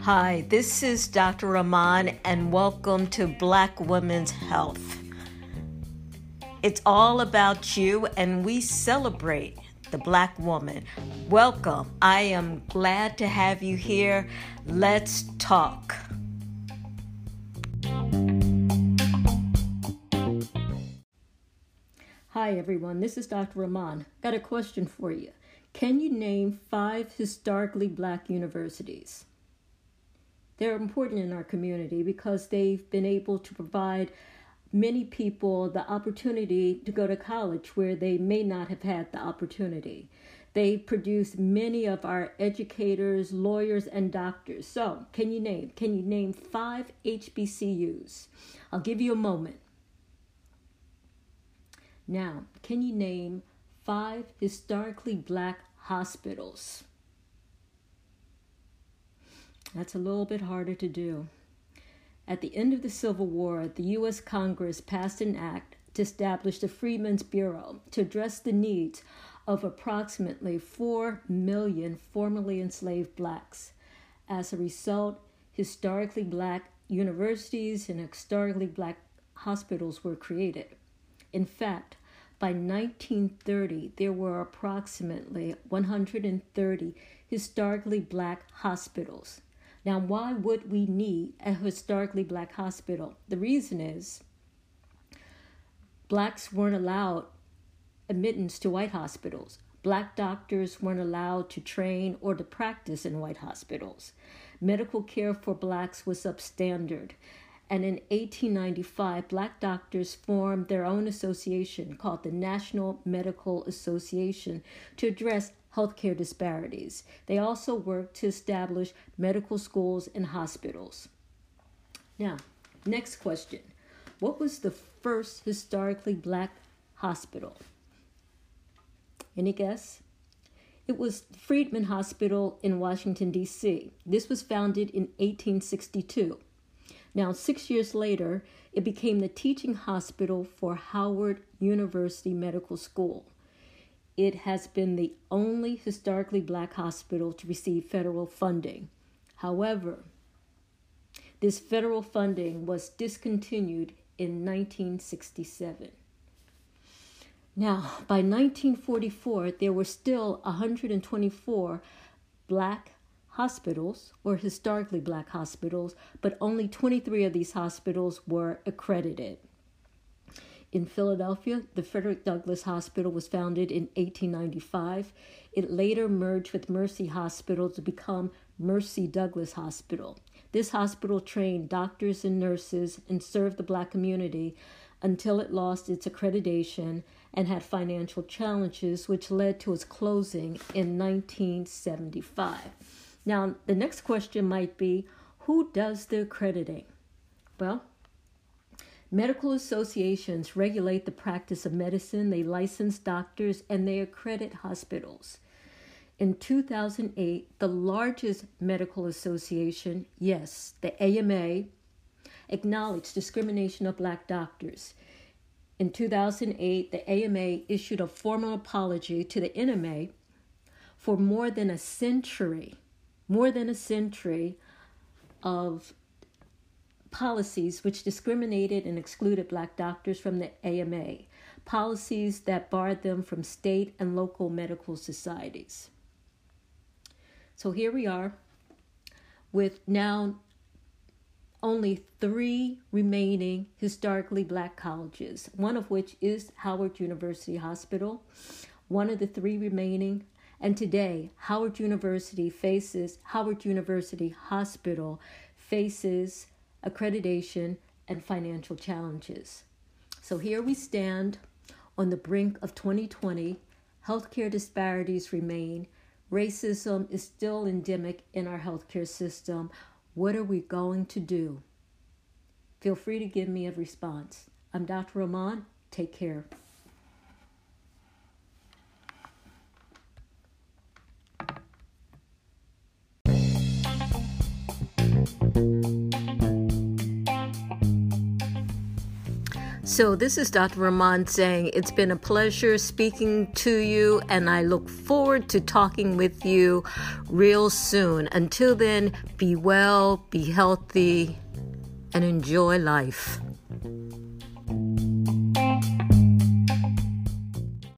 Hi, this is Dr. Rahman, and welcome to Black Women's Health. It's all about you, and we celebrate the Black woman. Welcome. I am glad to have you here. Let's talk. Hi, everyone. This is Dr. Rahman. Got a question for you. Can you name five historically black universities? They're important in our community because they've been able to provide many people the opportunity to go to college where they may not have had the opportunity. They produce many of our educators, lawyers, and doctors. So, can you name? Can you name five HBCUs? I'll give you a moment. Now, can you name five historically black hospitals? That's a little bit harder to do. At the end of the Civil War, the U.S. Congress passed an act to establish the Freedmen's Bureau to address the needs of approximately 4 million formerly enslaved blacks. As a result, historically black universities and historically black hospitals were created. In fact, by 1930, there were approximately 130 historically black hospitals. Now, why would we need a historically black hospital? The reason is blacks weren't allowed admittance to white hospitals. Black doctors weren't allowed to train or to practice in white hospitals. Medical care for blacks was substandard. And in 1895, black doctors formed their own association called the National Medical Association to address healthcare disparities. They also worked to establish medical schools and hospitals. Now, next question What was the first historically black hospital? Any guess? It was Freedmen Hospital in Washington, D.C. This was founded in 1862. Now, six years later, it became the teaching hospital for Howard University Medical School. It has been the only historically black hospital to receive federal funding. However, this federal funding was discontinued in 1967. Now, by 1944, there were still 124 black hospitals or historically black hospitals, but only 23 of these hospitals were accredited. In Philadelphia, the Frederick Douglass Hospital was founded in 1895. It later merged with Mercy Hospital to become Mercy Douglass Hospital. This hospital trained doctors and nurses and served the black community until it lost its accreditation and had financial challenges, which led to its closing in 1975. Now, the next question might be who does the accrediting? Well, medical associations regulate the practice of medicine, they license doctors, and they accredit hospitals. In 2008, the largest medical association, yes, the AMA, acknowledged discrimination of black doctors. In 2008, the AMA issued a formal apology to the NMA for more than a century, more than a century of policies which discriminated and excluded black doctors from the AMA, policies that barred them from state and local medical societies. So here we are with now only three remaining historically black colleges, one of which is Howard University Hospital, one of the three remaining. And today, Howard University faces, Howard University Hospital faces accreditation and financial challenges. So here we stand on the brink of 2020. Healthcare disparities remain. Racism is still endemic in our healthcare system. What are we going to do? Feel free to give me a response. I'm Dr. Rahman. Take care. So, this is Dr. Rahman saying it's been a pleasure speaking to you, and I look forward to talking with you real soon. Until then, be well, be healthy, and enjoy life.